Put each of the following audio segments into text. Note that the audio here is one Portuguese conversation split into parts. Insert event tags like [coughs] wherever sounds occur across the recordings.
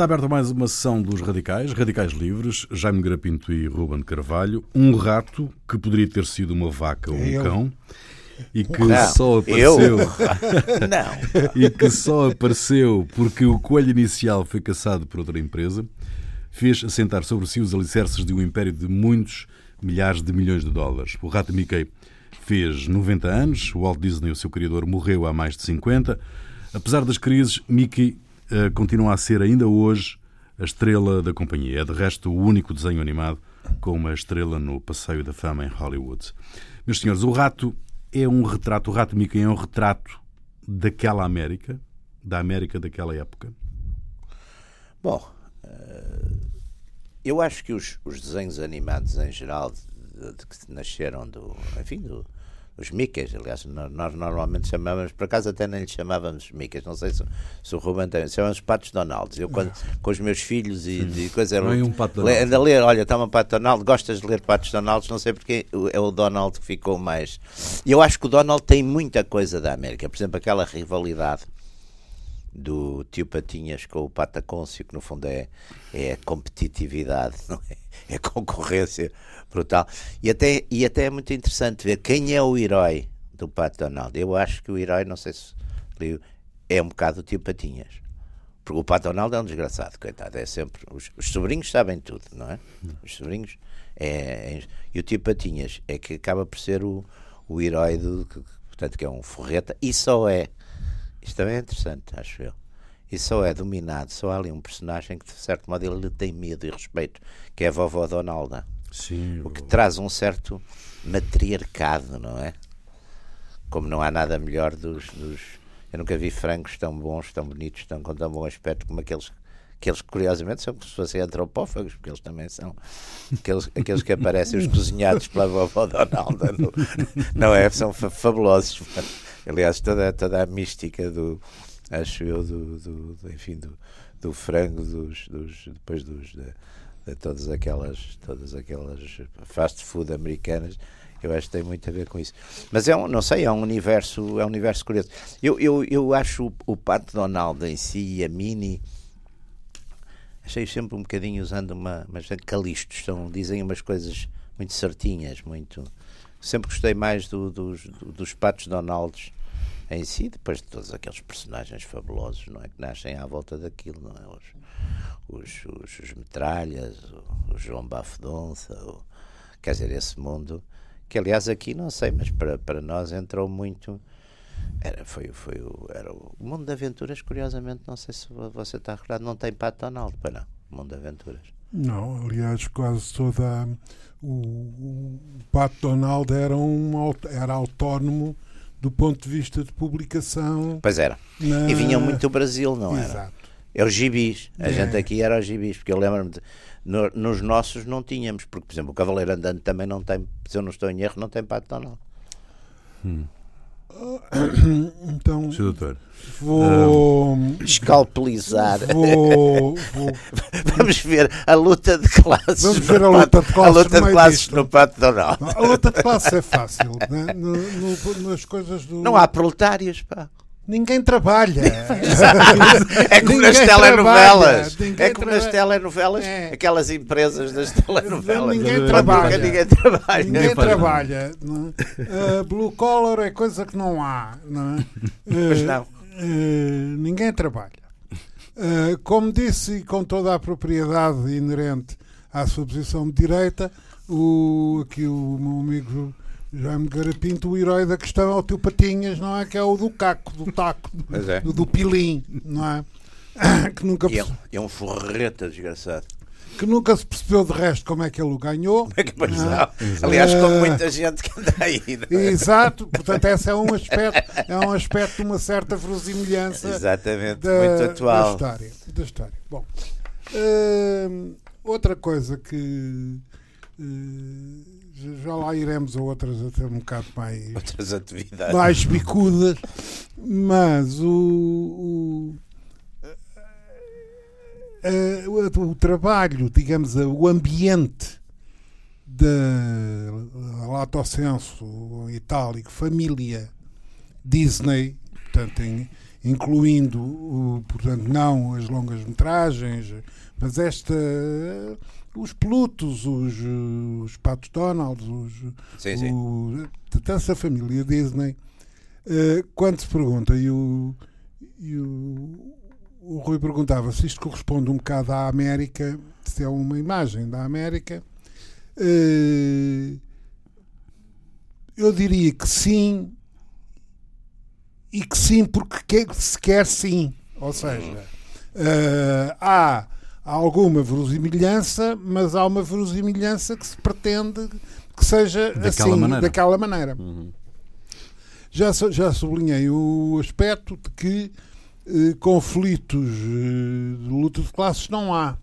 Está aberta mais uma sessão dos Radicais, Radicais Livres, Jaime Grapinto e Ruben Carvalho. Um rato que poderia ter sido uma vaca ou um Eu. cão e que Não, só eu? apareceu [laughs] Não. [laughs] e que só apareceu porque o coelho inicial foi caçado por outra empresa, fez assentar sobre si os alicerces de um império de muitos milhares de milhões de dólares. O rato Mickey fez 90 anos, o Walt Disney, o seu criador, morreu há mais de 50. Apesar das crises, Mickey continua a ser ainda hoje a estrela da companhia. É de resto o único desenho animado com uma estrela no Passeio da Fama em Hollywood. Meus senhores, o rato é um retrato, o rato Mickey é um retrato daquela América, da América daquela época. Bom, eh, eu acho que os, os desenhos animados em geral, de, de que nasceram do. Enfim, do, os Mickeys, aliás, nós normalmente chamávamos, por acaso até nem lhes chamávamos Mickeys, não sei se, se o Ruben tem, chamamos Patos Donalds. Eu, quando, com os meus filhos e de coisa. Não é um Pato Donald. Anda a ler, olha, toma Pato Donald, gostas de ler Patos Donalds, não sei porque é o Donald que ficou mais. E eu acho que o Donald tem muita coisa da América, por exemplo, aquela rivalidade do tio Patinhas com o Patacôncio, que no fundo é, é competitividade, [laughs] não é? É concorrência brutal. E até, e até é muito interessante ver quem é o herói do Pato Donald. Eu acho que o herói, não sei se é um bocado o tio Patinhas. Porque o Pato Donald é um desgraçado, coitado. É sempre. Os, os sobrinhos sabem tudo, não é? Os sobrinhos. É, é- e o tio Patinhas é que acaba por ser o, o herói do. Portanto, que é um forreta. E só é. Isto também é interessante, acho eu. E só é dominado, só há ali um personagem que, de certo modo, ele lhe tem medo e respeito, que é a vovó Donalda. Sim. O que traz um certo matriarcado, não é? Como não há nada melhor dos. dos- eu nunca vi frangos tão bons, tão bonitos, tão, com tão bom aspecto como aqueles. Aqueles que curiosamente são como se fossem antropófagos, porque eles também são aqueles, aqueles que aparecem, os cozinhados pela vovó Donalda, no- não é? São fa- fabulosos. Aliás, toda, toda a mística do, acho eu, do, do, do- enfim, do, do frango, dos, dos, depois dos, de, de todas aquelas, todas aquelas fast food americanas, eu acho que tem muito a ver com isso. Mas é um, não sei, é um universo, é um universo curioso. Eu, eu, eu acho o, o Pato Donald em si e a Mini, achei sempre um bocadinho usando uma, mas calistos, são, dizem umas coisas muito certinhas, muito. Sempre gostei mais do- dos, do- dos Patos Donalds em si, depois de todos aqueles personagens fabulosos, não é? Que nascem à volta daquilo, não é? Os, os, os, os metralhas, o, o João o, quer dizer, esse mundo, que aliás aqui não sei, mas para, para nós entrou muito. Era, foi, foi era o mundo de aventuras, curiosamente, não sei se vo- você está recordado, não tem Pato Donald, para não, mundo de aventuras. Não, aliás, quase toda. a- O, o Pato Donald era, um, era autónomo do ponto de vista de publicação. Pois era. na- E vinham muito do Brasil, não era? Exato. É os gibis. A É. gente aqui era os gibis, porque eu lembro-me de. no- nos nossos não tínhamos, porque, por exemplo, o Cavaleiro Andante também não tem, se eu não estou em erro, não tem Pato Donald. [coughs] Então Sr. Doutor. vou. Escalpelizar. Vou, vou- [laughs] Vamos ver a luta de classes. Vamos ver a luta de classes A luta no de classes no Pato Donald. A luta de classe é fácil, né? No- no- nas coisas do. Não há proletários, pá. Ninguém trabalha. É como Ninguém nas telenovelas. É como nas telenovelas, É. aquelas empresas das telenovelas. Ninguém trabalha. nunca Ninguém trabalha. Ninguém trabalha. não? Uh, blue collar é coisa que não há. Não é? [laughs] Pois não. uh, ninguém trabalha. Uh, como disse, e com toda a propriedade inerente à sua posição de direita, o, aqui o meu amigo Jaime Garapinto, o herói da questão é o teu Patinhas, não é? Que é o do caco, do taco, é. do, do pilim, não é? [coughs] Que nunca, E é, é um forreta desgraçado. que nunca se percebeu de resto como é que ele o ganhou. É que pois não é? não. Aliás, como muita gente que anda aí. é? Exato, portanto, esse é um aspecto, é um aspecto de uma certa verosimilhança Exatamente, da, muito da atual. história. Da história. Bom, hum, outra coisa que hum, já lá iremos a outras até um bocado mais, [laughs] Outras atividades. mais bicudas, mas o, o, o, o trabalho, digamos, o ambiente da Lato Senso itálico, família Disney, portanto, incluindo, portanto, não as longas metragens, mas esta os Plutos, os, os Patos Donald, os, Sim, sim. o- essa família Disney, eh, quando se pergunta, e o, e o, o Rui perguntava se isto corresponde um bocado à América, se é uma imagem da América, eh, eu diria que sim, e que sim porque quer, se quer sim. Ou seja, eh, há alguma verosimilhança, mas há uma verosimilhança que se pretende que seja Daquela assim, maneira. daquela maneira. Uhum. Já, já sublinhei o aspecto de que eh, conflitos eh, de luta de classes não há.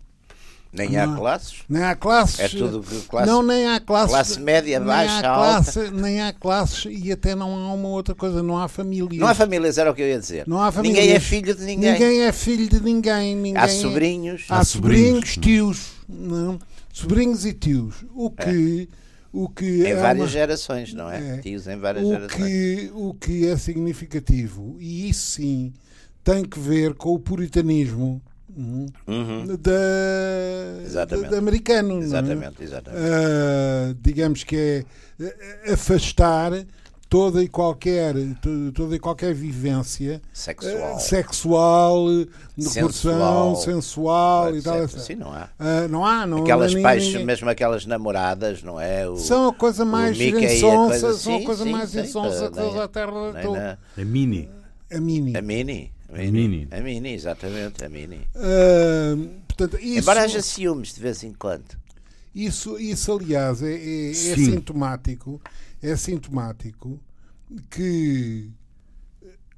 Nem há Não. classes. Nem há classes. É tudo classe- não, nem há classes. classe média, nem baixa, há alta. classe, Nem há classes e até não há uma outra coisa, não há famílias. Não há famílias, era o que eu ia dizer. Não há famílias. Ninguém é filho de ninguém. Ninguém é filho de ninguém. ninguém Há é- sobrinhos. Há Há sobrinhos, sobrinhos, tios. Não? Sobrinhos e tios. O que, o que Em é várias uma- gerações, não é? É. Tios em várias o gerações. que, o que é significativo, e isso sim tem que ver com o puritanismo Uhum. da, Exatamente. da- americano. não é? Exatamente, exatamente. Ah, digamos que é eh, afastar toda e qualquer to- toda e qualquer vivência Sexual. eh, sexual de Sensual. sensual e tal etc. etc. Sim, não há. Ah, não há não Aquelas não há paixas, ninguém- mesmo aquelas namoradas, não é? O, são a coisa mais e a insonsa coisa- são a coisa sim, mais sim, insonsa que toda a terra nem toda. na- É mini. a mini a Mini. A A Mini. A Mini, exatamente, a Mini. Ah, portanto, isso, Embora haja ciúmes de vez em quando. isso, isso, aliás, é, é- é sintomático, é sintomático que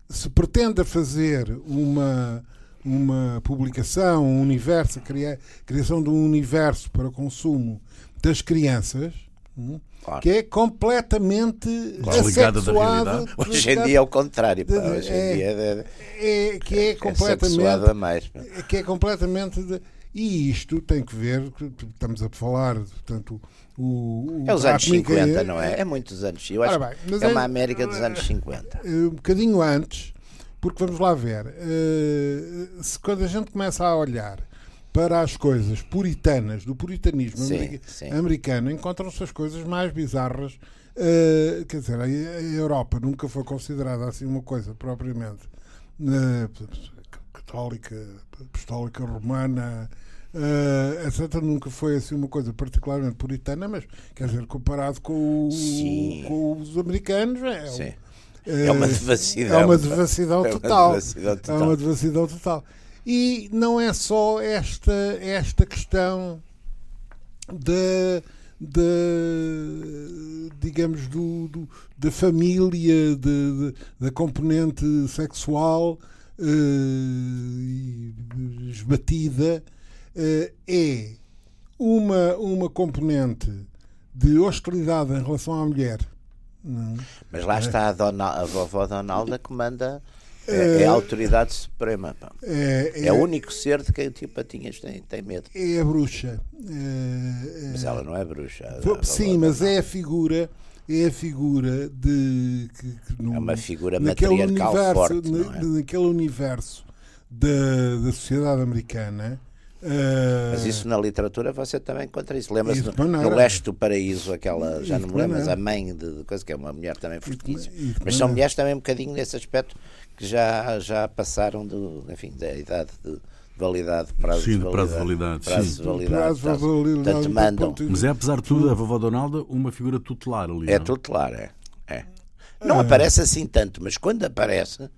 se pretenda fazer uma, uma publicação, um universo, a cria- criação de um universo para consumo das crianças, Claro. que é completamente realidade. Hoje em dia é o contrário. Pá. Hoje em é- dia é, é, que é é completamente mais. que é completamente de- e isto tem que ver estamos a falar portanto o, o É os anos Rato Mickey 50, não é? É muitos anos. Eu acho bem, é é- uma América dos anos 50. eh, um bocadinho antes porque vamos lá ver eh, se quando a gente começa a olhar para as coisas puritanas do puritanismo Sim, america- sim. americano encontram-se as coisas mais bizarras eh, quer dizer a, a Europa nunca foi considerada assim uma coisa propriamente eh, católica apostólica romana eh, etc nunca foi assim uma coisa particularmente puritana mas quer dizer comparado com, o- com os americanos é, Sim. É uma eh, devassidão. é uma devassidão [laughs] É uma total. devassidão É total. uma devassidão total. E não é só esta, esta questão da, da digamos, do, do- da família, de- de- da componente sexual e esbatida, eh, é uma, uma componente de hostilidade em relação à mulher. não é? Mas lá está a, dona, a vovó Donalda que manda. É, é a autoridade suprema. pá. É, É o único ser de quem o tio Patinhas tem, tem medo. é a bruxa. É, é- Mas ela não é bruxa. a Fo- vovó Sim, mas Donalda. é a figura, é a figura de que, que no- É uma figura naquele matriarcal universo, forte, na- não é? naquele universo da, da sociedade americana. eh, Mas isso na literatura você também encontra isso. Lembra-se no, no Leste do Paraíso, aquela, já não me lembro, mas a mãe de, de coisa que é uma mulher também fortíssima. Mas são mulheres também um bocadinho nesse aspecto que já, já passaram do, enfim, da idade de validade, prazo Sim, de do prazo de validade. validade, Prazo sim. de validade. prazo de validade, Portanto, mandam. Mas é, apesar de tudo, a vovó Donalda uma figura tutelar ali. É não? tutelar, é. é. Não aparece assim tanto, mas quando aparece,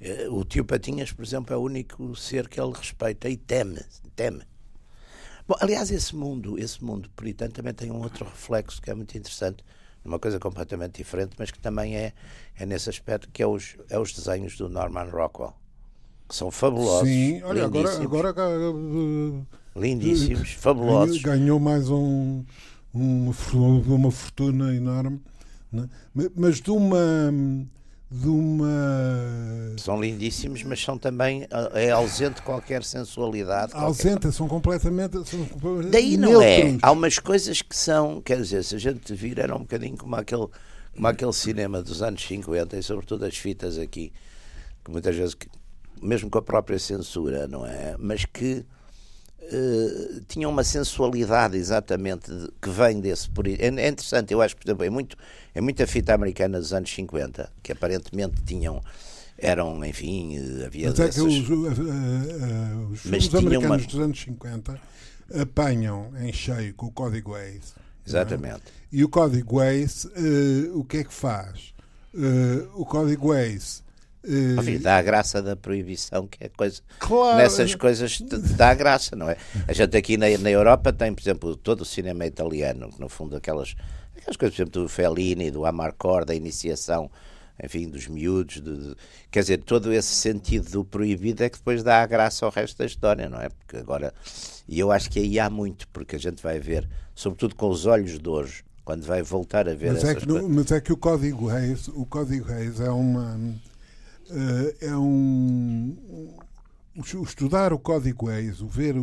eh, o tio Patinhas, por exemplo, é o único ser que ele respeita e teme. teme. Bom, aliás, esse mundo, esse mundo puritano também tem um outro reflexo que é muito interessante, numa coisa completamente diferente, mas que também é, é nesse aspecto, que é os, é os desenhos do Norman Rockwell, que são fabulosos, Sim, olha, agora, lindíssimos, agora lindíssimos, ganhou, fabulosos. [laughs] ganhou mais um, uma, uma fortuna enorme, né? Ma- mas de uma de uma São lindíssimos, mas são também é ausente qualquer sensualidade. qualquer- ausente, são completamente são Daí não é. neutros. Há umas coisas que são, quer dizer, se a gente vir, era um bocadinho como aquele, como aquele cinema dos anos 50 e sobretudo as fitas aqui, que muitas vezes mesmo com a própria censura, não é? Mas que uh, tinham uma sensualidade exatamente de, que vem desse. É, é interessante, eu acho, por exemplo, é, muito, é muita fita americana dos anos 50, que aparentemente tinham eram, enfim, eh, havia Mas é que os, uh, uh, os filmes americanos uma... dos anos 50 apanham em cheio com o código Waze. É? Exatamente. É? E o código Waze, o que é que faz? o código Waze Uh, dá a graça da proibição, que é coisa. Claro. Nessas coisas dá a graça, não é? A gente aqui na, na Europa tem, por exemplo, todo o cinema italiano, que no fundo aquelas, aquelas coisas, por exemplo, do Fellini, do Amarcord, da iniciação, enfim, dos miúdos, quer dizer, todo esse sentido do proibido é que depois dá a graça ao resto da história, não é? Porque agora, e eu acho que aí há muito, porque a gente vai ver, sobretudo com os olhos de hoje, quando vai voltar a ver mas é que, no, mas é que o Código Reis, o Código Reis é uma é um, um, estudar o código Waze, o ver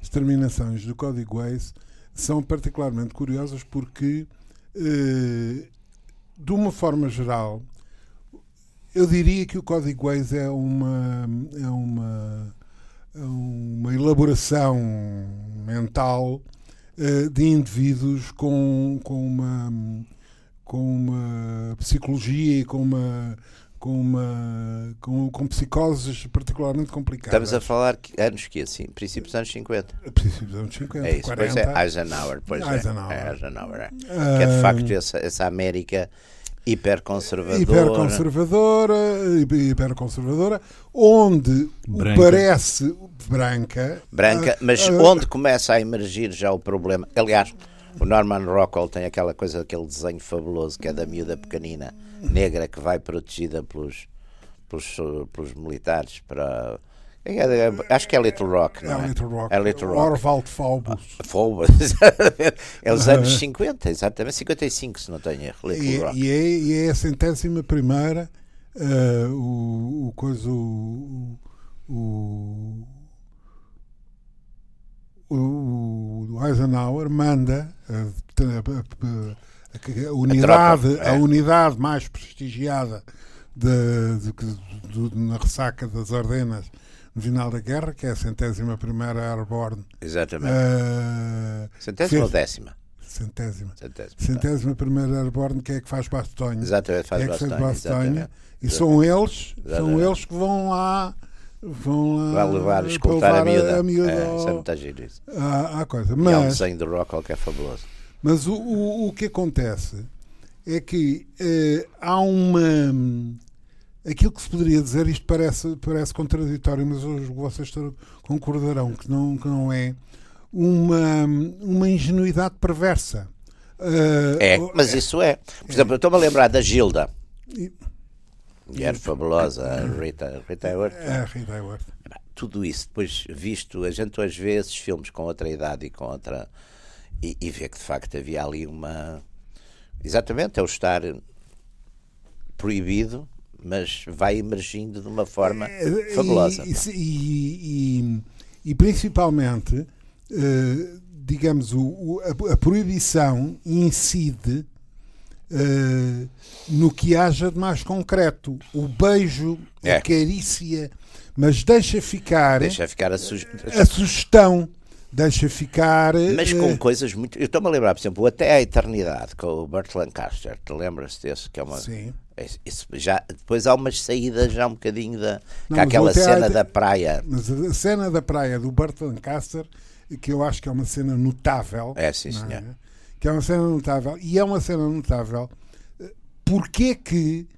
as terminações do código Waze são particularmente curiosas porque uh, de uma forma geral eu diria que o código Waze é uma é uma é uma elaboração mental uh, de indivíduos com, com uma com uma psicologia e com uma com uma com, com psicoses particularmente complicadas. Estamos a falar que anos que assim, princípios dos anos 50. Princípios dos anos 50. É isso, 40. pois é, Eisenhower, pois é. Eisenhower. é. Eisenhower, é. Uh, que é de facto essa, essa América hiperconservadora. Hiperconservadora, hiperconservadora, onde branca. parece branca. Branca, mas uh, onde começa a emergir já o problema. Aliás, o Norman Rockwell tem aquela coisa, aquele desenho fabuloso que é da miúda pequenina, negra, que vai protegida pelos, pelos, pelos militares para. É, é, acho que é Little Rock, não é? É Little Rock. É Little Rock. Orvald Faubus. Faubus, [laughs] é os anos 50, exatamente, 55, se não tenho erro. Little e, Rock. E é, e é a centésima primeira, uh, o, o coisa, o, o o Eisenhower manda a, a, a, a unidade, a, é. unidade mais prestigiada de, de, de, na ressaca das Ardenas no final da guerra, que é a centésima primeira Airborne. Exatamente. Uh, centésima ou décima? Centésima. Centésima, centésima primeira Airborne, que é que faz Bastonha. Exatamente, faz é Bastonha. Bastonha. E são eles, são eles que vão lá vão lá. Vai levar, escutar a miúda. A miúda é, ao... isso é muito giro isso. À, à coisa. Mas, e há um desenho do Rockwell que é fabuloso. Mas o, o, o que acontece é que uh, há uma. Aquilo que se poderia dizer, isto parece, parece contraditório, mas hoje vocês concordarão que não, que não é uma, uma ingenuidade perversa. Uh, é, mas isso é. Por é. exemplo, eu estou-me a lembrar da Gilda. E, Mulher fabulosa, a Rita, Rita Hayworth. É, Rita Hayworth. Tudo isso, depois visto, a gente vê esses filmes com outra idade e com outra. E, e vê que de facto havia ali uma. Exatamente, é o estar proibido, mas vai emergindo de uma forma é, fabulosa. E, e, e, principalmente, uh, digamos, o, a, a proibição incide uh, no que haja de mais concreto. O beijo, é. a carícia, mas deixa ficar, deixa ficar a, su a sugestão. Deixa ficar. Mas com uh, coisas muito. Eu estou-me a lembrar, por exemplo, Até a Eternidade, com o Burt Lancaster. Te lembras desse? Que é uma. Sim. Isso já, depois há umas saídas já um bocadinho da. Não, aquela cena da praia. Mas a cena da praia do Burt Lancaster, que eu acho que é uma cena notável. É, sim, senhor. É? Que é uma cena notável. E é uma cena notável porque que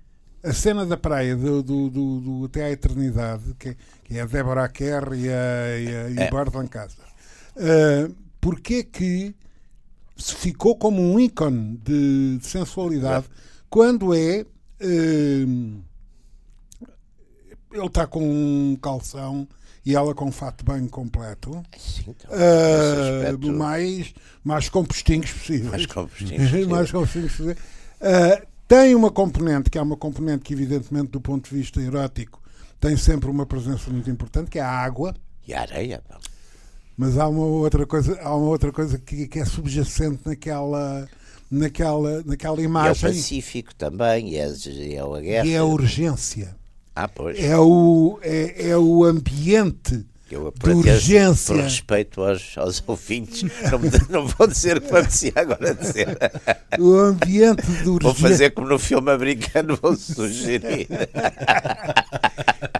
a cena da praia do, do, do, do Até à Eternidade, que, que é a Deborah Kerr e, a, e, a, e é. o Lancaster, uh, porque que se ficou como um ícone de, de sensualidade quando é. Uh, ele está com um calção e ela com um fato bem completo. Sim, então, uh, aspecto... mais, mais compostinhos possíveis. Mais compostinhos [laughs] possíveis. mais compostinhos possíveis. Uh, tem uma componente, que é uma componente que, evidentemente, do ponto de vista erótico, tem sempre uma presença muito importante, que é a água. E a areia. Mas há uma outra coisa, há uma outra coisa que, que é subjacente naquela, naquela, naquela imagem. E é o Pacífico também, e é, é a guerra. E é a urgência. Ah, pois. É o, é, é o ambiente Eu, de urgência. por respeito aos, aos ouvintes, [laughs] não, não vou dizer o que me apetecia agora dizer. O ambiente de Vou urgência. fazer como no filme americano, vou sugerir. [laughs]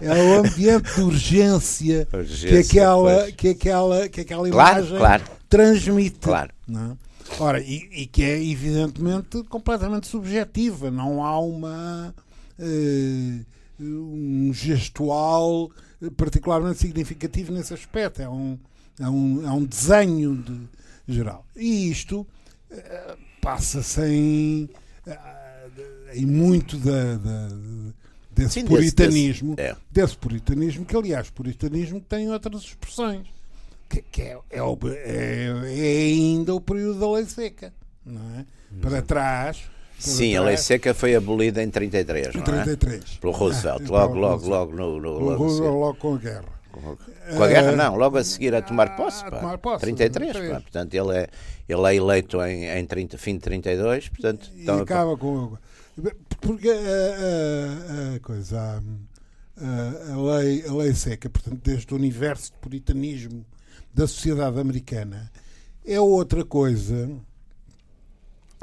É o ambiente de urgência, [laughs] que Urgência, aquela, pois. que aquela, que aquela Claro, imagem claro. transmite. Claro. não é? Ora, e, e que é evidentemente completamente subjetiva, não há uma eh, um gestual particularmente significativo nesse aspecto, é um, é um, é um desenho de, geral. E isto eh, passa-se em, eh, em muito da, da- desse Sim, desse- puritanismo, desse- é. desse puritanismo, que aliás, puritanismo tem outras expressões, que, que é, é, é- é ainda o período da lei seca, não é? Para trás. para Sim, a lei trás, seca foi abolida em 33, em não é? 33. Pelo Roosevelt, Ah, logo, logo, logo, no, no, logo a Roosevelt seguir. logo com a guerra. Com a guerra, Eh, não, logo a seguir a tomar posse. a pá. tomar posse, 33, 33. pá. portanto, ele é, ele é eleito em, em 30, fim de 32, portanto, e então, acaba com porque a, a- a coisa a, a- lei a lei seca portanto desde o universo de puritanismo da sociedade americana é outra coisa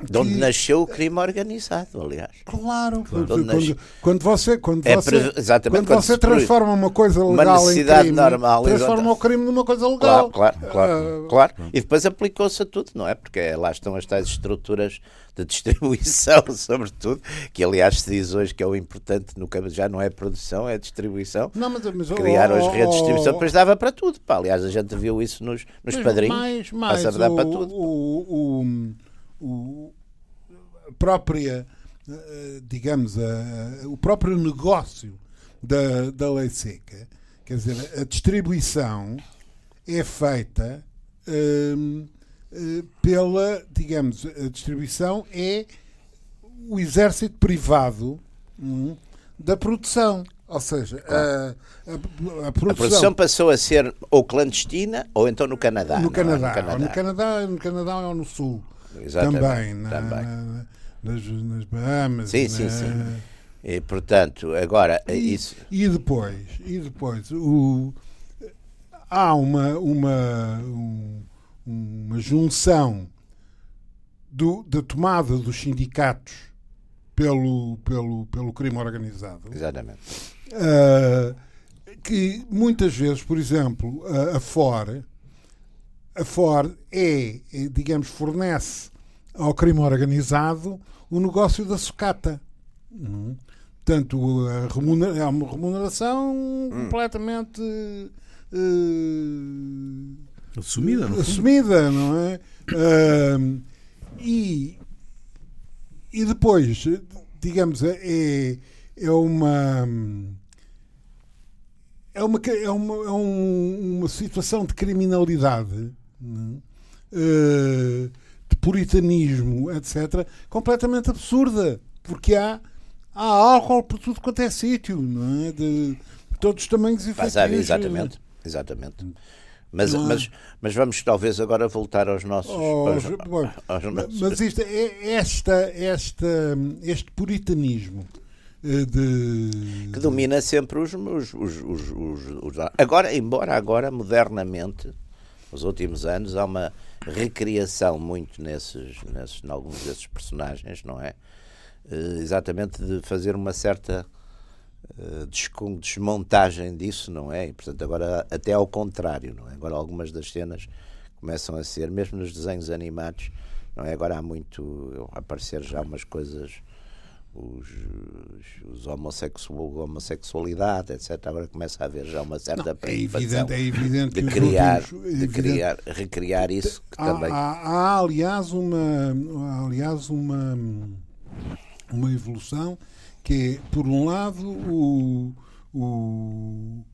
de onde que- nasceu o crime organizado, aliás. claro, nas- quando, quando você quando É você exatamente, quando você transforma uma coisa uma legal em necessidade crime normal, transforma exato. o crime numa coisa legal Claro, claro, claro, Ah, claro. E depois aplicou-se a tudo, não é? Porque lá estão as tais estruturas de distribuição, [laughs] sobretudo, que aliás se diz hoje que é o importante no campo, já não é produção, é distribuição. não, mas, mas, Criaram oh, as redes de distribuição, oh, depois dava para tudo. Pá. Aliás, a gente viu isso nos, nos padrinhos. Mais, mais Passa a dar o, para tudo. O, o, o- a própria, eh, digamos, a- o próprio negócio da, da lei seca, quer dizer, a distribuição é feita hum, pela, digamos, a distribuição é o exército privado hum, da produção. Ou seja, a, a- a A produção passou a ser ou clandestina ou então no Canadá. no não é? Canadá, ou no Canadá, no Canadá ou no Sul. Exatamente, Também, na- também. na- nas, nas Bahamas. Sim, sim, na- sim. E, portanto, agora, E, isso. e depois, e depois o, há uma, uma, um- uma junção do, da tomada dos sindicatos pelo, pelo, pelo crime organizado. Exatamente. Uh, que muitas vezes, por exemplo, a, a Ford, a Ford é, é, digamos, fornece ao crime organizado o negócio da sucata. Uhum. Portanto, é uma remuneração completamente eh, Assumida, não? assumida, não é? Ahm, e, e depois, digamos, é, é uma. É uma, é uma, é um- uma situação de criminalidade, é? Eh, de puritanismo, etc., completamente absurda, porque há, há álcool por tudo quanto é sítio, não é? De todos os tamanhos e Mas, feitios. exatamente. Exatamente. Mas, Não é? mas, mas vamos talvez agora voltar aos nossos. Oh, aos- bom, aos nossos- Mas isto, é, esta, esta, este puritanismo eh, de. que domina sempre os, os- os- os- Agora, embora agora, modernamente, nos últimos anos, há uma recriação muito nesses, nesses, em alguns desses personagens, não é? Eh, exatamente de fazer uma certa descon- desmontagem disso, não é? E, portanto, agora até ao contrário, não é? Agora algumas das cenas começam a ser, mesmo nos desenhos animados, não é? Agora há muito aparecer já umas coisas os, os, os homossexual, homossexualidade, etc. Agora começa a haver já uma certa É preocupação evidente, é evidente de criar, últimos- é de criar, recriar isso que Há, também. há- há, aliás, uma, há, aliás, uma, uma evolução que é, por um lado, o, o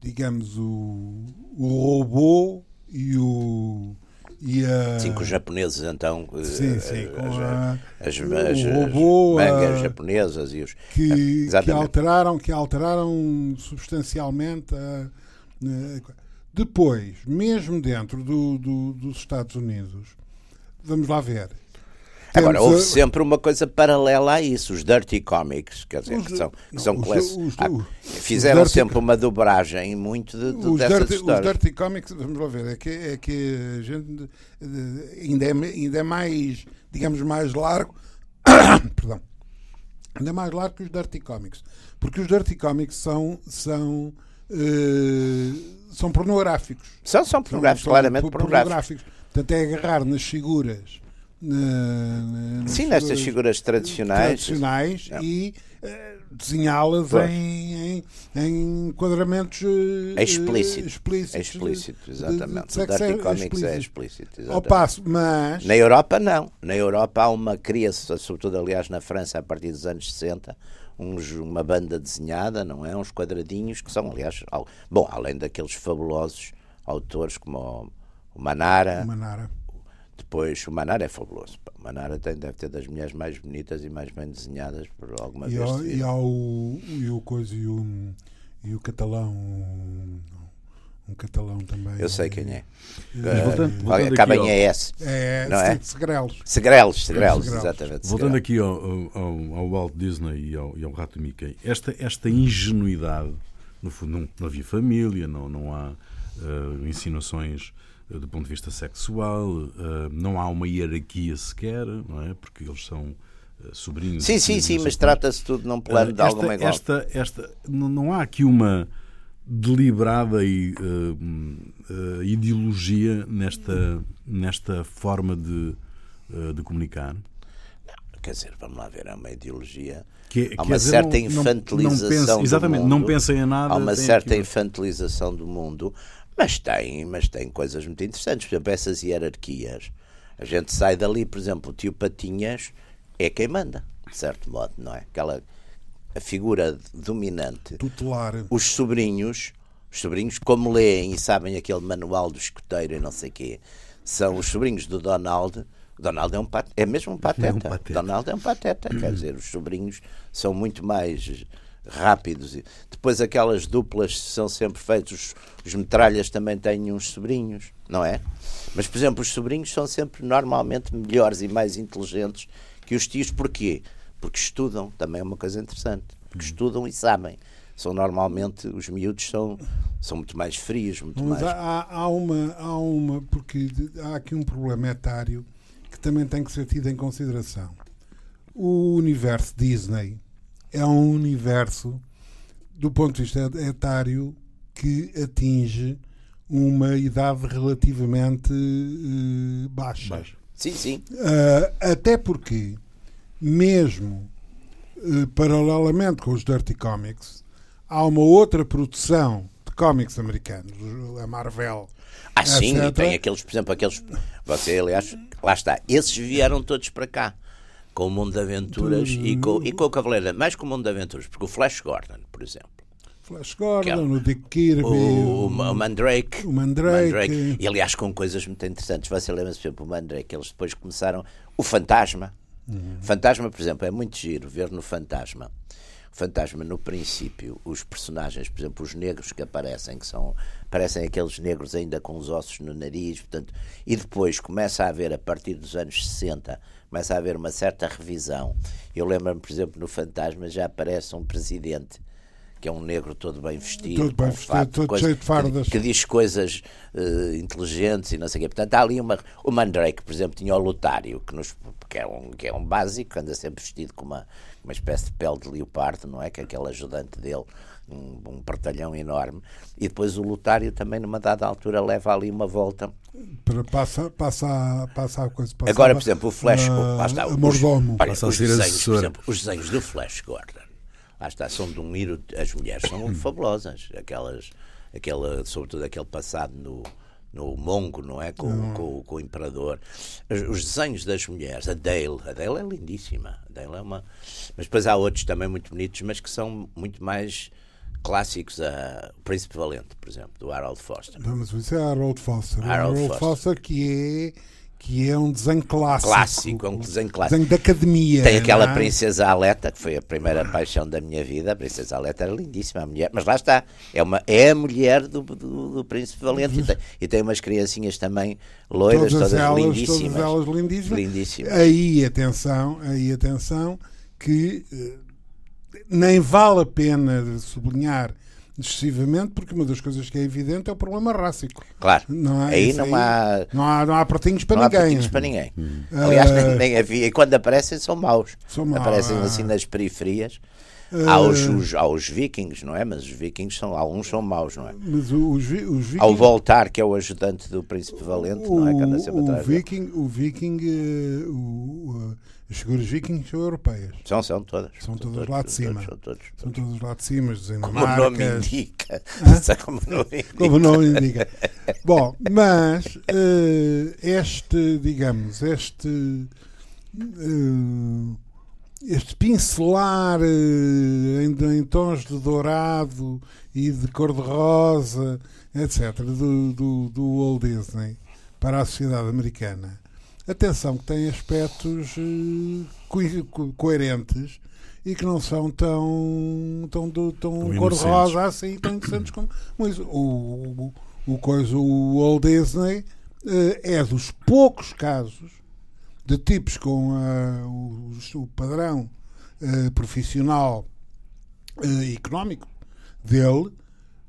digamos, o, o robô e o. E a, Sim, com os japoneses então. eh, Sim, sim, com a- as, o as- as robô, mangas a- japonesas e os. que, que alteraram, que alteraram substancialmente a, a- depois, mesmo dentro do, do- dos Estados Unidos, vamos lá ver. Agora, houve a- sempre uma coisa paralela a isso, os Dirty Comics, quer dizer, Os- que são, que não, são os- os- ah, os- fizeram os Dirty- sempre uma dobragem muito de, de, os, dirty, os histórias. Dirty Comics, vamos lá ver, é que, é que a gente ainda é, ainda é mais, digamos, mais largo. [coughs] Perdão. Ainda é mais largo que os Dirty Comics. Porque os Dirty Comics são, são, eh, são pornográficos. São, são São- pornográficos, são claramente por- pornográficos. Portanto, é agarrar nas figuras. Sim, nestas figuras tradicionais. tradicionais Não. e eh, desenhá-las em, em, em enquadramentos eh, É explícito. explícitos. É explícito, de- de- exatamente. de o Dirty Comics é explícito. explícito. Ao exatamente. passo, mas Na Europa, não. Na Europa há uma criação, sobretudo, aliás, na França, a partir dos anos 60, uns, uma banda desenhada, não é? Uns quadradinhos que são, aliás, al- bom, além daqueles fabulosos autores como o, o Manara, Manara. Depois o Manara é fabuloso. O Manara tem, deve ter das mulheres mais bonitas e mais bem desenhadas por alguma E, vez. se e, viram. ao, e o coisa e o, e o catalão um, um catalão também Eu sei quem é. Mas voltando, Eh, voltando Acaba em ao- ES. é, Não é? Segrelos Segrelos, Segrelos, exatamente. Voltando aqui ao, ao, ao Walt Disney e ao, e ao Rato Mickey, esta, esta ingenuidade, no fundo, não, não havia família, não, não há eh, insinuações do ponto de vista sexual, eh, não há uma hierarquia sequer, não é? Porque eles são eh, sobrinhos. Sim, sim, sim, não mas trata-se tudo num plano de Eh, alguma igual. esta, esta, não, não há aqui uma deliberada e, eh, eh, ideologia nesta, nesta forma de, eh, de comunicar. Quer dizer, vamos lá ver, é uma ideologia. Que, Há quer uma dizer, certa não- não- infantilização não do Exatamente, mundo. não pensem em nada. Há uma certa aquilo. infantilização do mundo, mas tem, mas tem coisas muito interessantes. Por exemplo, essas hierarquias. A gente sai dali, por exemplo, o tio Patinhas é quem manda, de certo modo, não é? Aquela a figura dominante. tutelar Os sobrinhos, os sobrinhos, como leem e sabem aquele manual do escoteiro e não sei quê, são os sobrinhos do Donald. Donald é, um pat... é mesmo um [laughs] pateta. pateta. Donald é um pateta. Quer dizer, os sobrinhos são muito mais rápidos. E Depois aquelas duplas são sempre feitas. Os, os metralhas também têm uns sobrinhos, não é? Mas, por exemplo, os sobrinhos são sempre normalmente melhores e mais inteligentes que os tios. Porquê? Porque estudam, também é uma coisa interessante. Porque estudam e sabem. São normalmente, os miúdos são, são muito mais frios, muito Mas mais. há, há- uma, há uma, porque há aqui um problema etário que também tem que ser tido em consideração. O universo Disney é um universo, do ponto de vista etário, que atinge uma idade relativamente eh, baixa. Baixo. Sim, sim. Ah, até porque, mesmo eh, paralelamente com os Dirty Comics, há uma outra produção de cómics americanos, a Marvel. Ah, sim, e tem aqueles, por exemplo, aqueles. Você, aliás, lá está. Esses vieram todos para cá. Com o Mundo de Aventuras e, com, e com o Cavaleiro. Mais com o Mundo de Aventuras, porque o Flash Gordon, por exemplo. Flash Gordon, é o Dick Kirby, O, o o Mandrake. Mandrake. E aliás, com coisas muito interessantes. Você lembra-se, por exemplo, o Mandrake. Eles depois começaram. O Fantasma. Uhum. Fantasma, por exemplo, é muito giro ver no Fantasma. O Fantasma, no princípio, os personagens, por exemplo, os negros que aparecem, que são. parecem aqueles negros ainda com os ossos no nariz, portanto. E depois começa a haver, a partir dos anos 60, começa a haver uma certa revisão. Eu lembro-me, por exemplo, no Fantasma já aparece um presidente que é um negro todo bem vestido, Todo bem vestido, fato, todo coisa- cheio de fardas. que, que diz coisas eh, inteligentes e não sei o quê. Portanto, há ali uma. O Mandrake, por exemplo, tinha o Lutário, que, nos, que, é um, que é um básico, anda sempre vestido com uma, uma espécie de pele de leopardo, não é? Que é aquele ajudante dele, um, um partalhão enorme. E depois o Lutário também, numa dada altura, leva ali uma volta. Para, passa, passa, passa a coisa. Passava, Agora, por exemplo, o Flash. ah, lá está, os- mordomo. olha, Passa a os desenhos, por exemplo, os desenhos do Flash Gordon. Lá está, são de um ir. As mulheres são [coughs] fabulosas. Aquelas, aquela, sobretudo aquele passado no, no Mongo, não é? Com, com, com o Imperador. Os, os desenhos das mulheres, a Dale. A Dale é lindíssima. A Dale é uma. Mas depois há outros também muito bonitos, mas que são muito mais clássicos. A, o Príncipe Valente, por exemplo, do Harold Foster. Vamos ver se é Harold Foster. Harold Harold Foster. Foster, que é que é um desenho clássico. Clássico, um desenho clássico. Desenho de academia. Tem aquela é? princesa Aleta, que foi a primeira paixão da minha vida. A princesa Aleta era lindíssima, a mulher. Mas lá está, é, uma, é a mulher do, do, do príncipe Valente. E tem, e tem umas criancinhas também loiras, todas, todas, elas, lindíssimas. Todas elas lindíssimas. Lindíssimas. Aí atenção, aí atenção, que eh, nem vale a pena sublinhar excessivamente, porque uma das coisas que é evidente é o problema rássico. Claro, Não há aí não aí. há, Não há, não há pratinhos para não há ninguém. pratinhos para ninguém. Aliás, nem, nem havia. E quando aparecem, são maus. São maus. Aparecem assim nas periferias. Há os, os, vikings, não é? Mas os vikings são, alguns são maus, não é? Mas o- os, os vikings... Há o Voltar, que é o ajudante do príncipe Valente, não é? Que anda sempre o, atrás dele. viking, o viking, eh, o, eh, as figuras vikings são europeias. São, são todas. São todas lá de cima. São todos. São todas lá de cima, as Como o nome indica. [laughs] Como o nome indica. Como não indica. Bom, mas eh, este, digamos, este eh, este pincelar eh, em, em tons de dourado e de cor-de-rosa, etc., do, do, do Walt Disney para a sociedade americana. Atenção que tem aspectos eh, co- co- coerentes e que não são tão, tão, tão, Tão cor-de-rosa assim, tão interessantes como, isso. O, o, o, coisa, o Walt Disney eh, é dos poucos casos de tipos com ah, o, o padrão eh, profissional e económico dele,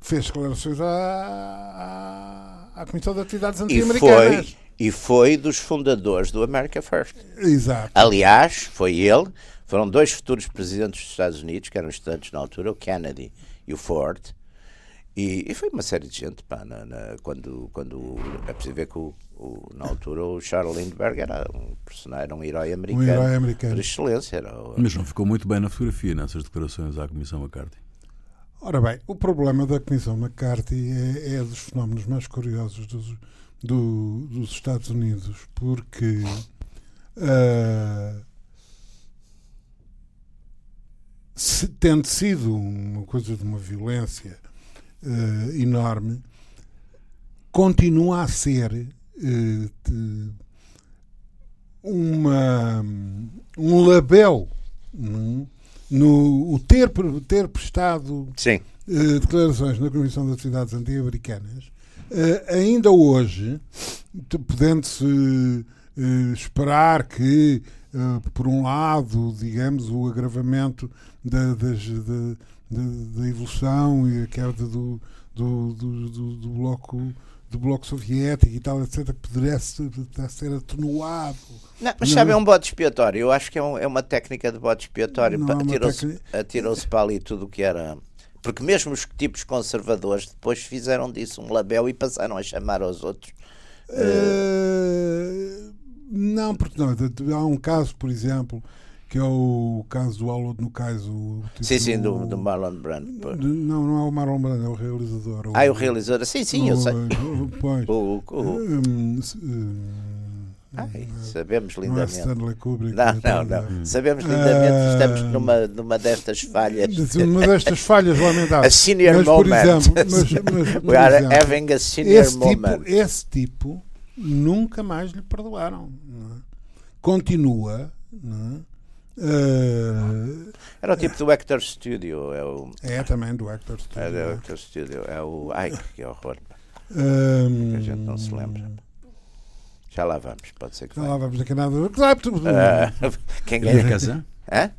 fez declarações à, à, à Comissão de Atividades E Anti-Americanas. foi, e foi dos fundadores do America First. Exato. Aliás, foi ele, foram dois futuros presidentes dos Estados Unidos, que eram estudantes na altura, o Kennedy e o Ford, e, e foi uma série de gente, pá, na, na- quando, quando é preciso ver que o, o- na altura o Charles Lindbergh era um personagem, era um herói americano, herói americano. por excelência. Era o- Mas não ficou muito bem na fotografia nessas declarações à Comissão McCarthy. Ora bem, o problema da Comissão McCarthy é, é dos fenómenos mais curiosos dos, do- dos Estados Unidos, porque ah, se, tendo sido uma coisa de uma violência ah, enorme, continua a ser uma, um label não? no o ter, ter prestado Sim, eh, declarações na Comissão das Cidades Anti-Americanas, eh, ainda hoje, podendo-se eh, esperar que, eh, por um lado, digamos, o agravamento da, das- da, da- da evolução e a queda do, do, do, do- do bloco do bloco soviético e tal, etc., que pudesse, pudesse ser atenuado. Não, mas sabe, é um bode expiatório. Eu acho que é, um- é uma técnica de bode expiatório. É Atirou-se técnica- atirou-se para ali tudo o que era. Porque mesmo os tipos conservadores depois fizeram disso um label e passaram a chamar aos outros. Eh, não, porque não, há um caso, por exemplo, que é o caso do Aldo no caso. o tipo Sim, sim, do, do Marlon Brando. de- não, não é o Marlon Brando, é o realizador. Ah, o realizador. Sim, sim, eu o- sei. o- Pois. [laughs] O, o- se- hum, ai, sabemos não é lindamente. Kubrick. Não, é não, não. Sabemos lindamente que estamos Ah. numa, numa destas falhas. Uma destas falhas A lamentáveis. senior mas, moment. exemplo, mas, mas, [laughs] We are exemplo, having a senior esse tipo, moment. esse tipo nunca mais lhe perdoaram. é? Continua. não é? Eh, Era o tipo do Hector Studio. É o, é também do Hector Studio. é do Hector Studio. É o. Ai, que horror. Ehm, Que a gente não se lembra. Já lá vamos, pode ser que Já vai. lá vamos daqui a nada. Claro, tu- Ah, [laughs] quem Elia ganha? Kazan? Hã?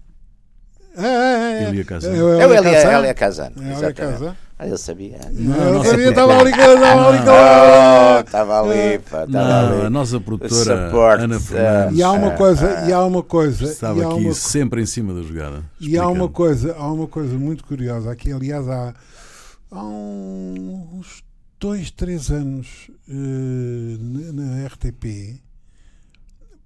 É, é, é. Elia Kazan. É o É o Elia Kazan. É o Elia. Kazan. Ah, eu sabia. Não, Não, sabia, estava ali, estava ali, Oh, estava ali, pá, estava Não, a ali. nossa produtora Suporte, Ana eh, Fernandes E há uma Ah, coisa, e há uma coisa, estava aqui uma, sempre em cima da jogada. e há uma coisa, há uma coisa muito curiosa aqui, aliás, há, há uns dois, três anos eh, na, na RTP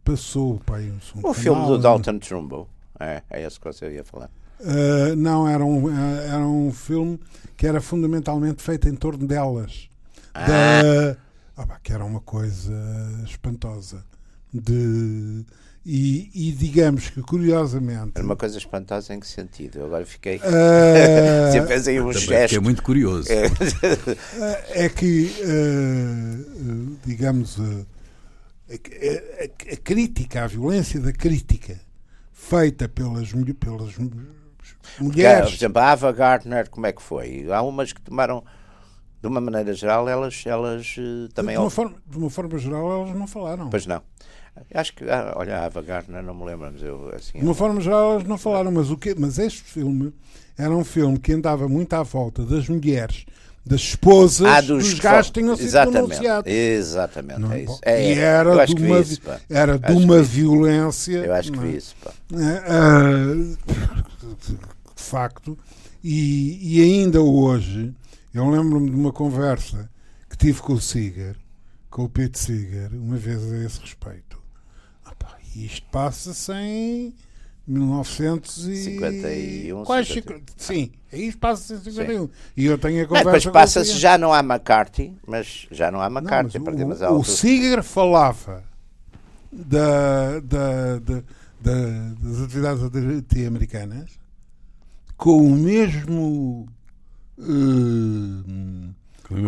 passou pá, aí um, um O filme canal, do Dalton Trumbo. É, é esse que você ia falar. Uh, não, era um, uh, era um filme que era fundamentalmente feito em torno delas. Ah. Da, ah, pá, que era uma coisa espantosa. De, e, e digamos que, curiosamente, Era uma coisa espantosa em que sentido? Eu agora fiquei. [laughs] uh, Você fez aí um gesto. fiquei muito curioso. É. é que, uh, digamos, uh, a, a, a, crítica, a violência da crítica feita pelas, pelas mulheres. Por exemplo, a Ava Gardner, como é que foi? Há umas que tomaram, de uma maneira geral, elas, elas eh, também. De uma, forma, de uma forma geral, elas não falaram. Pois não. Acho que, ah, olha, a Ava Gardner, não me lembro, mas eu assim. De uma forma geral, elas não falaram, mas, o que, mas este filme era um filme que andava muito à volta das mulheres das esposas ah, dos, dos gajos que tinham sido exatamente, denunciados. Exatamente, não, é isso. É, e era de uma, isso, era de uma violência. Eu acho que vi isso. Pá. Uh, de facto. E, e ainda hoje, eu lembro-me de uma conversa que tive com o Seeger, com o Pete Seeger, uma vez a esse respeito. Ah, pá, isto passa-se em 1951. Quase 50, sim, aí passa-se em 51. Sim. E eu tenho a conversa. Mas passa-se, já não há McCarthy, mas já não há McCarthy. Não, mas o, o, Seeger falava da, da, da, da, das atividades americanas com o mesmo. Uh,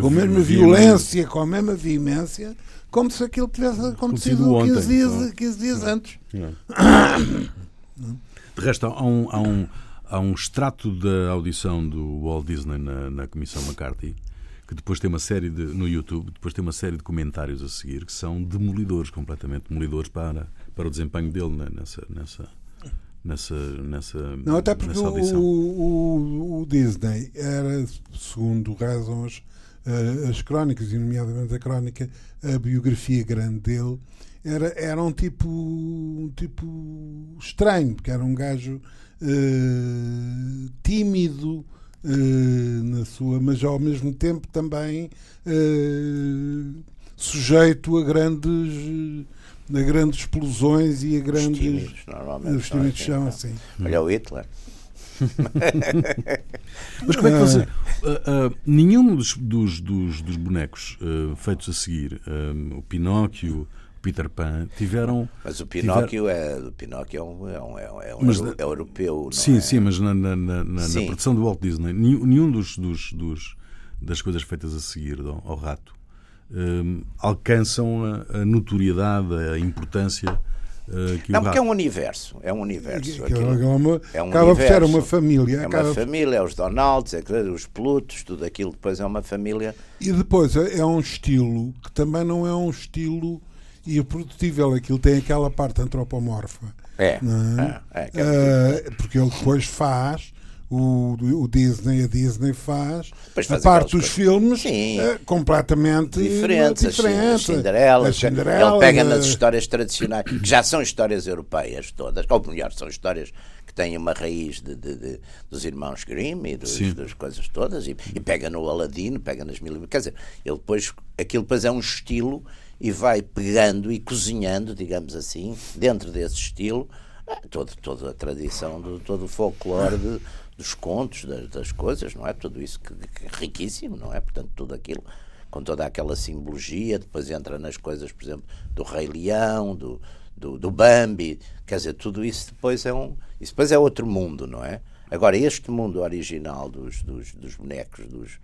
com a mesma violência, com a mesma veemência, como se aquilo tivesse acontecido 15 dias, 15 dias antes. De resto, há um, há um, há um extrato da audição do Walt Disney na, na Comissão McCarthy que depois tem uma série de no YouTube, depois tem uma série de comentários a seguir que são demolidores, completamente demolidores para, para o desempenho dele nessa nessa nessa nessa Não, até porque o, o, o, Disney era, segundo razões uh, as crónicas, e nomeadamente a crónica, a biografia grande dele, era, era um tipo um tipo estranho, porque era um gajo uh, tímido uh, na sua, mas ao mesmo tempo também uh, sujeito a grandes a grandes explosões e a grandes. Os tímidos, normalmente. Os tímidos são assim. Olha o Hitler. [laughs] Mas como é que você. Uh, uh, nenhum dos, dos, dos, dos bonecos uh, feitos a seguir, o Pinóquio, Peter Pan tiveram. Mas o Pinóquio, tiver... é, o Pinóquio é um, é um, é um, mas, é europeu. sim, é? sim, mas na, na, na, sim. na, produção do Walt Disney, nenhum, nenhum dos, dos, dos, das coisas feitas a seguir ao, ao rato alcançam a, a, notoriedade, a importância. Uh, que não, porque é um universo. É um universo. Aquilo, é uma, é um acaba universo, por ser uma família. É acaba... uma família, é os Donalds, é os Plutos, tudo aquilo depois é uma família. E depois é, é um estilo que também não é um estilo e o produtível, aquilo tem aquela parte antropomorfa. É, é? é, é, uh, porque ele depois faz o, o Disney, a Disney faz, a parte dos filmes é, completamente diferentes. diferente. As, Cinderela, as Cinderela, ele pega nas histórias tradicionais, que já são histórias europeias todas, ou melhor, são histórias que têm uma raiz de, de, de dos irmãos Grimm e dos, das coisas todas, e, e, pega no Aladino, pega nas mil. Quer dizer, ele depois, aquilo depois é um estilo e vai pegando e cozinhando, digamos assim, dentro desse estilo, eh, todo, toda a tradição, do, todo o folclore de, dos contos, das, das, coisas, não é? Tudo isso que, que, é riquíssimo, não é? Portanto, tudo aquilo com toda aquela simbologia, depois entra nas coisas, por exemplo, do Rei Leão, do, do, do Bambi, quer dizer, tudo isso depois é um. Isso depois é outro mundo, não é? Agora, este mundo original dos, dos, dos bonecos, dos,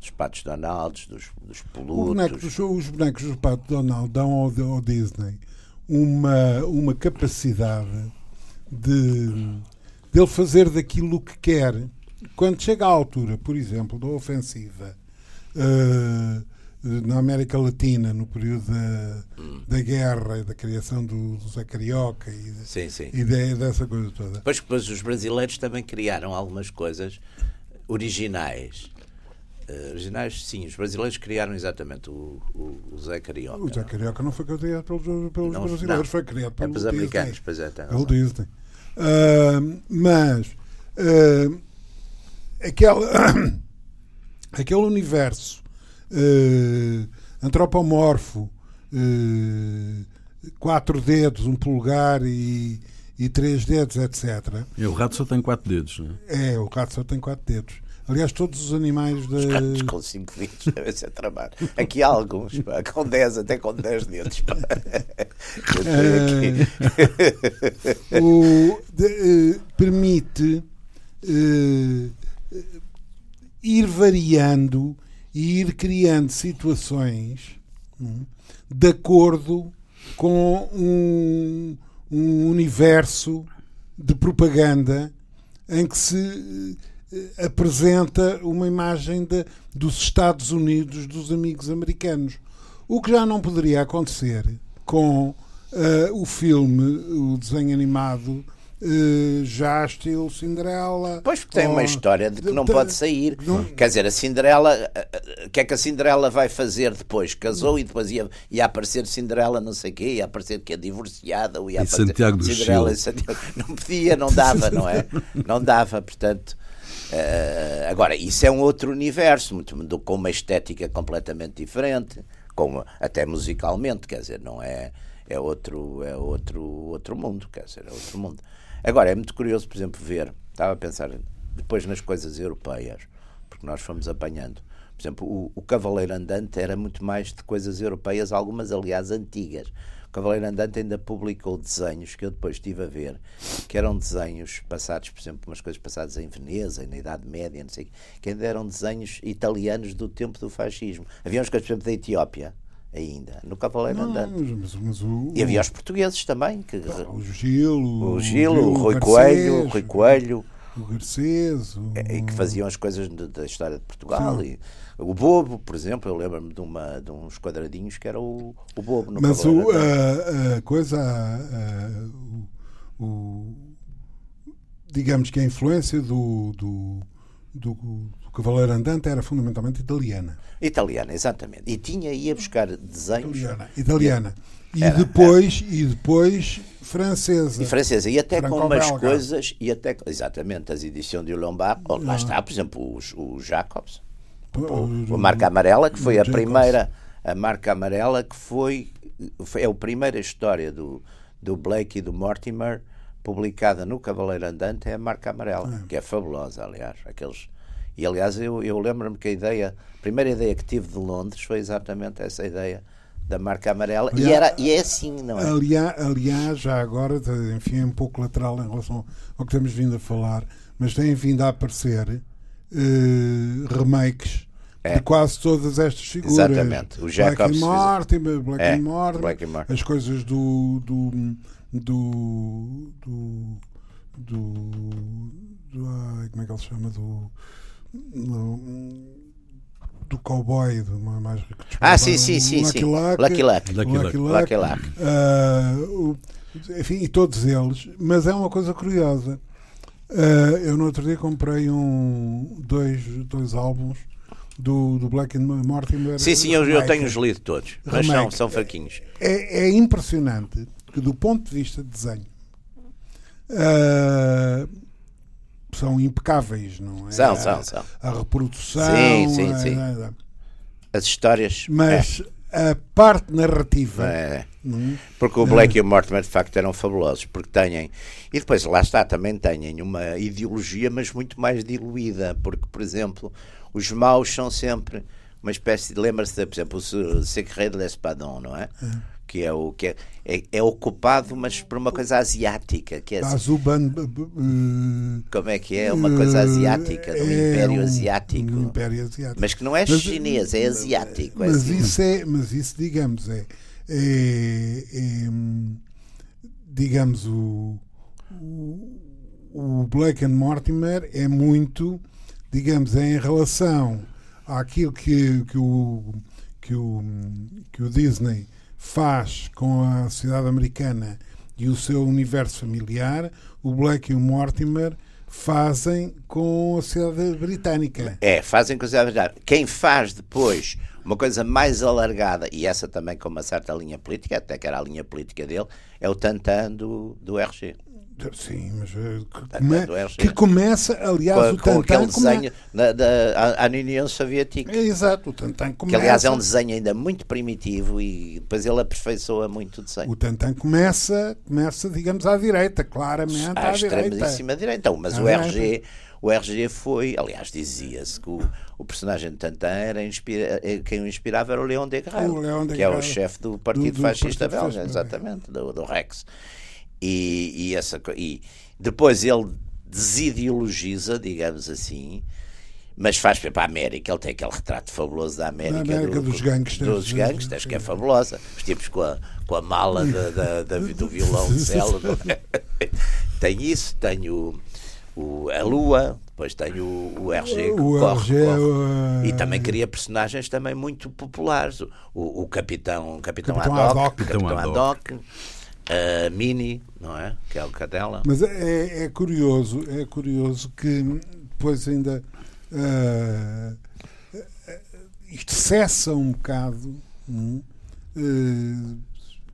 dos patos Donalds, dos, dos peludos. os bonecos dos patos Donald dão ao, ao Disney uma, uma capacidade de dele fazer daquilo que quer. Quando chega à altura, por exemplo, da ofensiva uh, na América Latina, no período da, da guerra e da criação do, do Zé Carioca e, sim, sim. e de, dessa coisa toda. Depois, depois os brasileiros também criaram algumas coisas originais. Uh, originais, sim, os brasileiros criaram exatamente o, o, o Zé Carioca. O Zé Carioca não foi criado pelos, pelos não, brasileiros, não. foi criado pelos, é pelos americanos, pois é, pelo Disney. Uh, mas uh, aquele, [coughs] aquele universo uh, antropomorfo, quatro dedos, um polegar e, e três dedos, etc. E o rato só tem quatro dedos, não é? É, o rato só tem quatro dedos. Aliás, todos os animais de. Os com 5 dedos [laughs] devem ser trabalho. Aqui há alguns, pá, com 10, até com 10 dedos. Pá. [laughs] Uh, o, de, uh, permite uh, ir variando e ir criando situações hum, de acordo com um, um universo de propaganda em que se eh, apresenta uma imagem de, dos Estados Unidos, dos amigos americanos. O que já não poderia acontecer com uh, o filme, o desenho animado já estilo Cinderela. Pois porque tem uma história de que não pode sair. Não... Quer dizer, a Cinderela, o que é que a Cinderela vai fazer depois? Casou e depois ia, ia aparecer Cinderela, não sei o quê, ia aparecer que é divorciada, ou ia e aparecer Santiago do Cinderela Santiago. Não podia, não dava, não é? Não dava, portanto. Uh, agora, isso é um outro universo, muito, com uma estética completamente diferente, com, até musicalmente, quer dizer, não é, é outro, é outro, outro mundo, quer dizer, é outro mundo. Agora, é muito curioso, por exemplo, ver, estava a pensar depois nas coisas europeias, porque nós fomos apanhando. Por exemplo, o, o Cavaleiro Andante era muito mais de coisas europeias, algumas, aliás, antigas. O Cavaleiro Andante ainda publicou desenhos que eu depois estive a ver, que eram desenhos passados, por exemplo, umas coisas passadas em Veneza, na Idade Média, não sei que ainda eram desenhos italianos do tempo do fascismo. Havia umas coisas, por exemplo, da Etiópia, ainda, no Cavaleiro não, Andante. Mas, mas o, e havia os portugueses também. Que, o Gilo, o, Gilo, o Rui Garcês, Coelho, Rui Coelho. O Garcês. O... E que faziam as coisas da história de Portugal. E, o Bobo, por exemplo, eu lembro-me de, uma, de uns quadradinhos que era o, o Bobo. No mas o, a, a, coisa. A, o, digamos que a influência do, do, do Cavaleiro Andante era fundamentalmente italiana. Italiana, exatamente. E tinha, ia buscar desenhos. Italiana. italiana. E, era, depois, era. e depois francesa. E francesa. E até com umas coisas. E até, exatamente, as edições de Lombard. Oh, lá está, por exemplo, os, os Jacobs. O, a marca amarela, que foi a primeira. A marca amarela que foi. foi é a primeira história do, do Blake e do Mortimer publicada no Cavaleiro Andante é a marca amarela, é. que é fabulosa, aliás. Aqueles e aliás, eu, eu lembro-me que a ideia, a primeira ideia que tive de Londres foi exatamente essa ideia da marca amarela aliás, e, era, e é assim, não é? Aliás, aliás, já agora, enfim, é um pouco lateral em relação ao que temos vindo a falar, mas têm vindo a aparecer uh, remakes é. de quase todas estas figuras. Exatamente. O Jacobs, Black and Mortimer, Black, é. Mortimer, Black as coisas do do do, do, do, do ai, como é que ele se chama do do cowboy do mais rico Ah, sim, sim, sim. Lucky, sim. Luck, Lucky Luck. Lucky Luck. Lucky Luck. Uh, enfim, e todos eles. Mas é uma coisa curiosa. Uh, eu no outro dia comprei um, dois, dois álbuns do, do Black and Mortimer. Sim, sim, eu, eu tenho-os lido todos. Mas são, são fraquinhos. É, é impressionante que, do ponto de vista de desenho, uh, são impecáveis, não é? São, são, são. A reprodução. Sim, sim, sim. A, As histórias. Mas é. a parte narrativa. É. Hum, porque o Blake é. e o Mortimer de facto eram fabulosos, porque têm. E depois, lá está, também têm uma ideologia, mas muito mais diluída. Porque, por exemplo, os maus são sempre uma espécie de. Lembra-se, por exemplo, o Secret de l'Espadon, não é? é que é o que é, é, é, ocupado, mas por uma coisa asiática, que é Azuban, uh, como é que é uma coisa asiática, do é Império Asiático, um Império Asiático, mas que não é mas, chinês, é asiático. Mas é assim. isso é, mas isso digamos é, é, é digamos o, o, o Blake and Mortimer é muito, digamos, é em relação àquilo que, que o que o que o Disney faz com a sociedade americana e o seu universo familiar, o Blake e o Mortimer fazem com a sociedade britânica. É, fazem com a sociedade britânica. Quem faz depois uma coisa mais alargada, e essa também com uma certa linha política, até que era a linha política dele, é o Tantan do, do RG. Sim, mas eh, que, come, que começa, aliás, com, o com aquele desenho come... da, da, a, União Soviética. É, exato, o Tantan começa. Que, aliás, é um desenho ainda muito primitivo e depois ele aperfeiçoa muito o desenho. O Tantan começa, começa digamos, à direita, claramente à, à extremíssima direita. Então, mas o RG. O RG foi, aliás, dizia-se que o, o personagem de Tantan era inspira, eh, quem o inspirava era o Leon Degrelle, que é o chefe do Partido do, do Fascista Belga, exatamente, do, do Rex. E, e, essa, e depois ele desideologiza, digamos assim, mas faz para a América. Ele tem aquele retrato fabuloso da América, Da América do- dos gangsters. Dos gangsters, que é fabulosa. Os tipos com a, com a mala da, da- da- do violão de [laughs] celo. [laughs] tem isso, tem o, o- a Lua, depois tem o, o RG que O corre, RG, corre. uh, E também cria personagens também muito populares. O, o, o Capitão, Capitão, Capitão Haddock, Haddock. Capitão Capitão Haddock, a Mini, não é? Que é o cadela. Mas é, é curioso, é curioso que depois ainda ah, isto cessa um bocado hum, eh,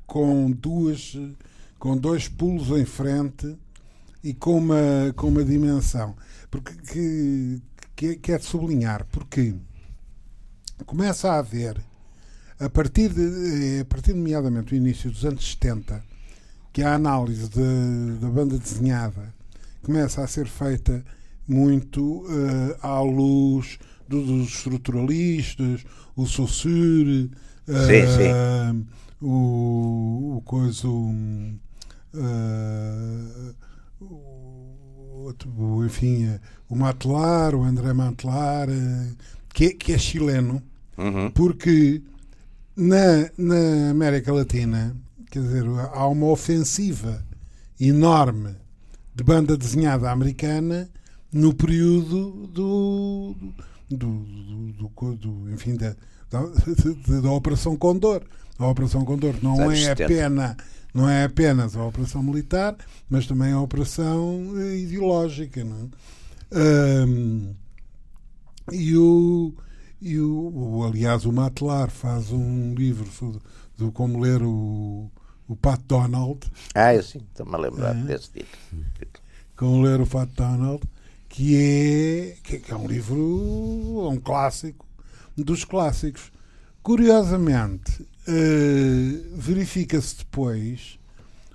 com duas com dois pulos em frente e com uma, com uma dimensão. Porque que, que, é- que é de sublinhar, porque começa a haver a partir de, eh, a partir nomeadamente do início dos anos 70 que a análise de- da banda desenhada começa a ser feita muito eh, à luz do- dos estruturalistas, o Saussure, eh, Sim, o, o coisa, um, eh, o, o, enfim, eh, o Matelar, o André Matelar, eh, que, é- que é chileno, Uhum. porque na, na América Latina, quer dizer, há uma ofensiva enorme de banda desenhada americana no período do, do, do, do- do- do- enfim, da, da, da- Operação Condor. A Operação Condor não é 70. apenas não é apenas a operação militar, mas também a operação eh, ideológica, não é? Ahm, e o, e o, aliás, o Matelar faz um livro sobre, de como ler o, o Pat Donald, Ah, eu sim, estou-me a lembrar É. desse título. como ler o Pat Donald, que é, que, é um livro, um clássico dos clássicos. Curiosamente, eh, verifica-se depois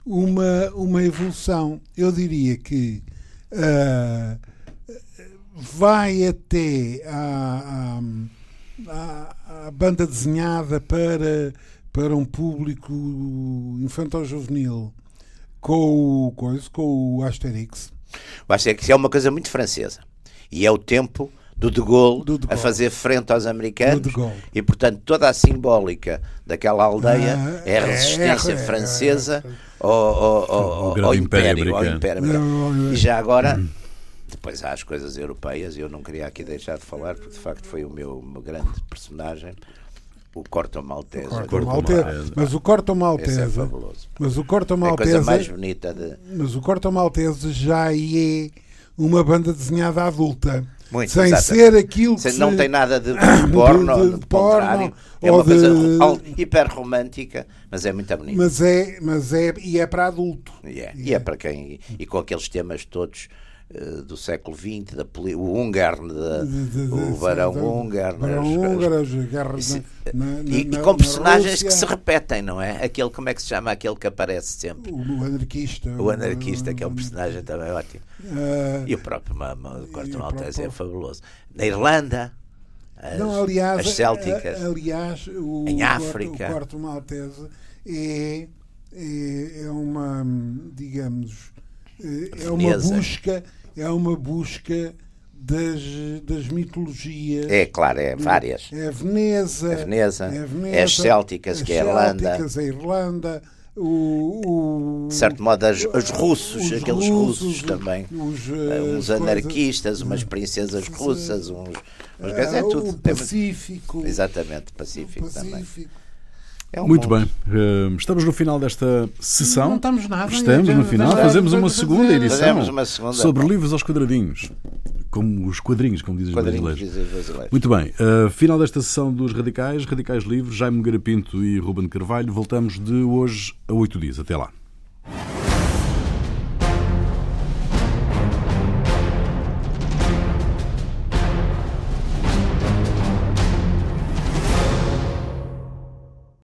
uma, uma evolução. Eu diria que eh, vai até à- à- à banda desenhada para, para um público infantil-juvenil com o, coisa, com o Asterix. Vai ser que isso é uma coisa muito francesa. E é o tempo do De Gaulle, Do De a Gaulle. fazer frente aos americanos. Do De Gaulle. E, portanto, toda a simbólica daquela aldeia Ah, é a resistência é, é, francesa ao, ao- ao- Ao ao Império império, ao Americano. Império Não, Americano. não, não. E já agora, depois há as coisas europeias, e eu não queria aqui deixar de falar, porque de facto foi o meu, meu grande personagem, o Corto Maltese. Corto Corto Maltese. Maltese. Mas o Corto Esse é Maltese, fabuloso. mas o Corto É a coisa mais Maltese, bonita de. mas o Corto Maltese já é uma banda desenhada adulta. Muito, sem exatamente. ser aquilo que se- não tem nada [coughs] de porno, de- de do contrário. porno, É ou uma coisa de- hiper romântica, mas é muito bonita. mas é, mas é e é para adulto. E é, e é para quem. E com aqueles temas todos do século XX, da, o Húngaro, o Barão Húngaro. E, com na personagens que se repetem, não é? Aquele, como é que se chama? Aquele que aparece sempre. o, anarquista. O anarquista, que é um personagem também ótimo. Ah, E o próprio Corto Maltese é fabuloso. Na Irlanda, as, Não, aliás, as célticas. aliás o, Em África. O Corto Maltese é, é, é uma, digamos, é é uma busca, é uma busca das, das mitologias. É, claro, é várias. É a Veneza, A Veneza, é a é Veneza, as célticas, as que é a Irlanda. célticas, a Irlanda, o, o- De certo modo, as- os russos, os aqueles russos também. os, Eh, eh, uns coisas- anarquistas, umas princesas russas, uns. uns quer dizer, eh, tudo. o Pacífico, Exatamente, o Pacífico, também. É um Muito bem. Eh, Estamos no final desta sessão. Não estamos nada. Estamos no final. Fazemos uma segunda edição Fazemos uma segunda. sobre livros aos quadradinhos. Como os quadrinhos, como dizem os brasileiros. brasileiros. Muito bem. eh, final desta sessão dos Radicais. Radicais Livres, Jaime Garapinto e Ruben Carvalho. Voltamos de hoje a oito dias. Até lá.